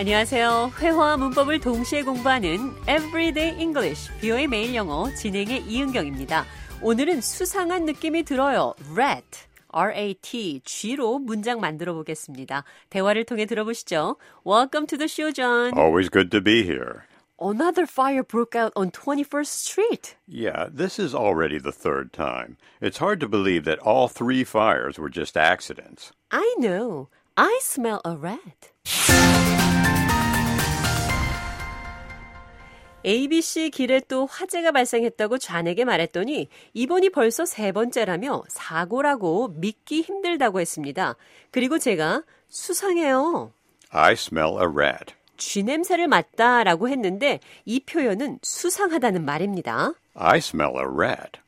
안녕하세요. 회화와 문법을 동시에 공부하는 Everyday English, 비오의 매일 영어 진행의 이은경입니다. 오늘은 수상한 느낌이 들어요. Rat. R-A-T, G로 문장 만들어 보겠습니다. 대화를 통해 들어보시죠. Welcome to the show, John. Always good to be here. Another fire broke out on 21st Street. Yeah, this is already the third time. It's hard to believe that all three fires were just accidents. I know. I smell a rat. ABC 길에 또 화재가 발생했다고 좌에게 말했더니 이번이 벌써 세 번째라며 사고라고 믿기 힘들다고 했습니다. 그리고 제가 수상해요. I smell a rat. 쥐 냄새를 맡다라고 했는데 이 표현은 수상하다는 말입니다. I smell a rat.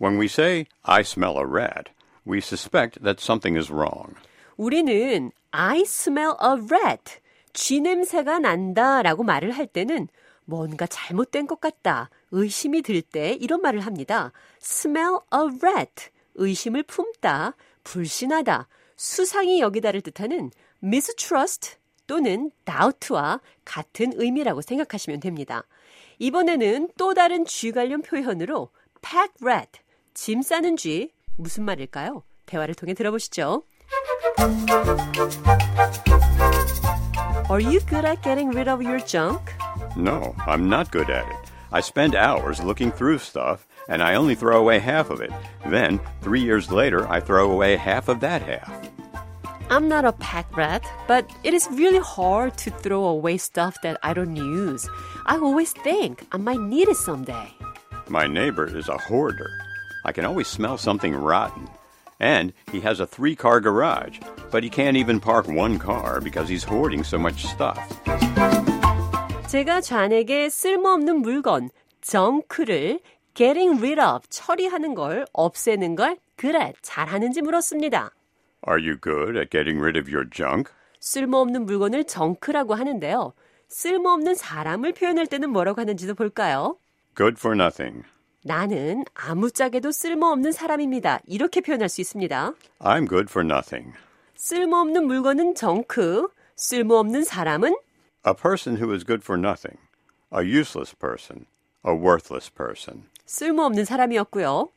When we say I smell a rat, we suspect that something is wrong. 우리는 I smell a rat. 쥐 냄새가 난다라고 말을 할 때는 뭔가 잘못된 것 같다, 의심이 들 때 이런 말을 합니다. smell a rat, 의심을 품다, 불신하다, 수상히 여기다를 뜻하는 mistrust 또는 doubt와 같은 의미라고 생각하시면 됩니다. 이번에는 또 다른 쥐 관련 표현으로 pack rat, 짐 싸는 쥐, 무슨 말일까요? 대화를 통해 들어보시죠. Are you good at getting rid of your junk? No, I'm not good at it. I spend hours looking through stuff, and I only throw away half of it. Then, three years later, I throw away half of that half. I'm not a pack rat, but it is really hard to throw away stuff that I don't use. I always think I might need it someday. My neighbor is a hoarder. I can always smell something rotten. And he has a three car garage, but he can't even park one car because he's hoarding so much stuff. 제가 좌에게 쓸모없는 물건, 정크를 getting rid of, 처리하는 걸, 없애는 걸, 그래, 잘하는지 물었습니다. Are you good at getting rid of your junk? 쓸모없는 물건을 정크라고 하는데요. 쓸모없는 사람을 표현할 때는 뭐라고 하는지도 볼까요? Good for nothing. 나는 아무짝에도 쓸모없는 사람입니다. 이렇게 표현할 수 있습니다. I'm good for nothing. 쓸모없는 물건은 정크, 쓸모없는 사람은 A person who is good for nothing. A useless person. A worthless person. 쓸모없는 사람이었고요.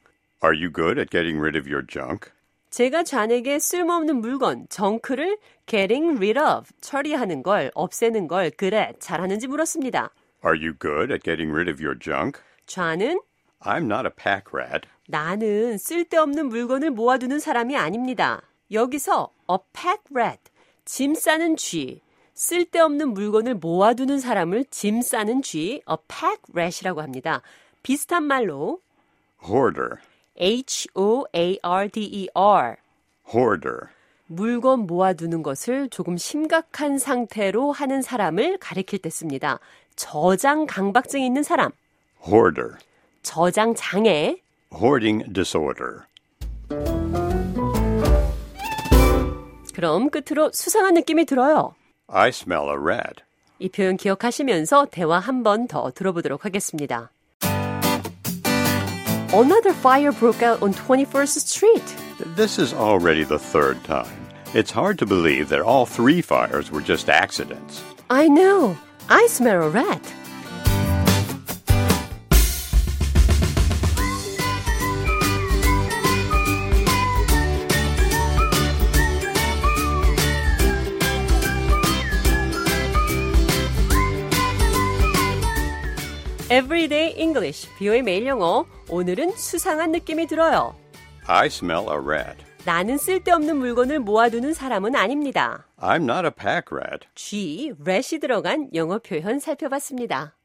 Are you good at getting rid of your junk? 제가 좌에게 쓸모없는 물건, 정크를 getting rid of, 처리하는 걸, 없애는 걸, 그래, 잘하는지 물었습니다. Are you good at getting rid of your junk? 좌는 I'm not a pack rat. 나는 쓸데없는 물건을 모아두는 사람이 아닙니다. 여기서 a pack rat, 짐 싸는 쥐, 쓸데없는 물건을 모아두는 사람을 짐 싸는 쥐, a pack rat이라고 합니다. 비슷한 말로 Hoarder. H-O-A-R-D-E-R Hoarder. 물건 모아두는 것을 조금 심각한 상태로 하는 사람을 가리킬 때 씁니다. 저장 강박증이 있는 사람, Hoarder. 저장 장애, Hoarding disorder. 그럼 끝으로 수상한 느낌이 들어요. I smell a rat. 이 표현 기억하시면서 대화 한 번 더 들어보도록 하겠습니다. Another fire broke out on 21st Street. This is already the third time. It's hard to believe that all three fires were just accidents. I know. I smell a rat. Everyday English, 비오의 매일 영어. 오늘은 수상한 느낌이 들어요. I smell a rat. 나는 쓸데없는 물건을 모아두는 사람은 아닙니다. I'm not a pack rat. G, rat이 들어간 영어 표현 살펴봤습니다.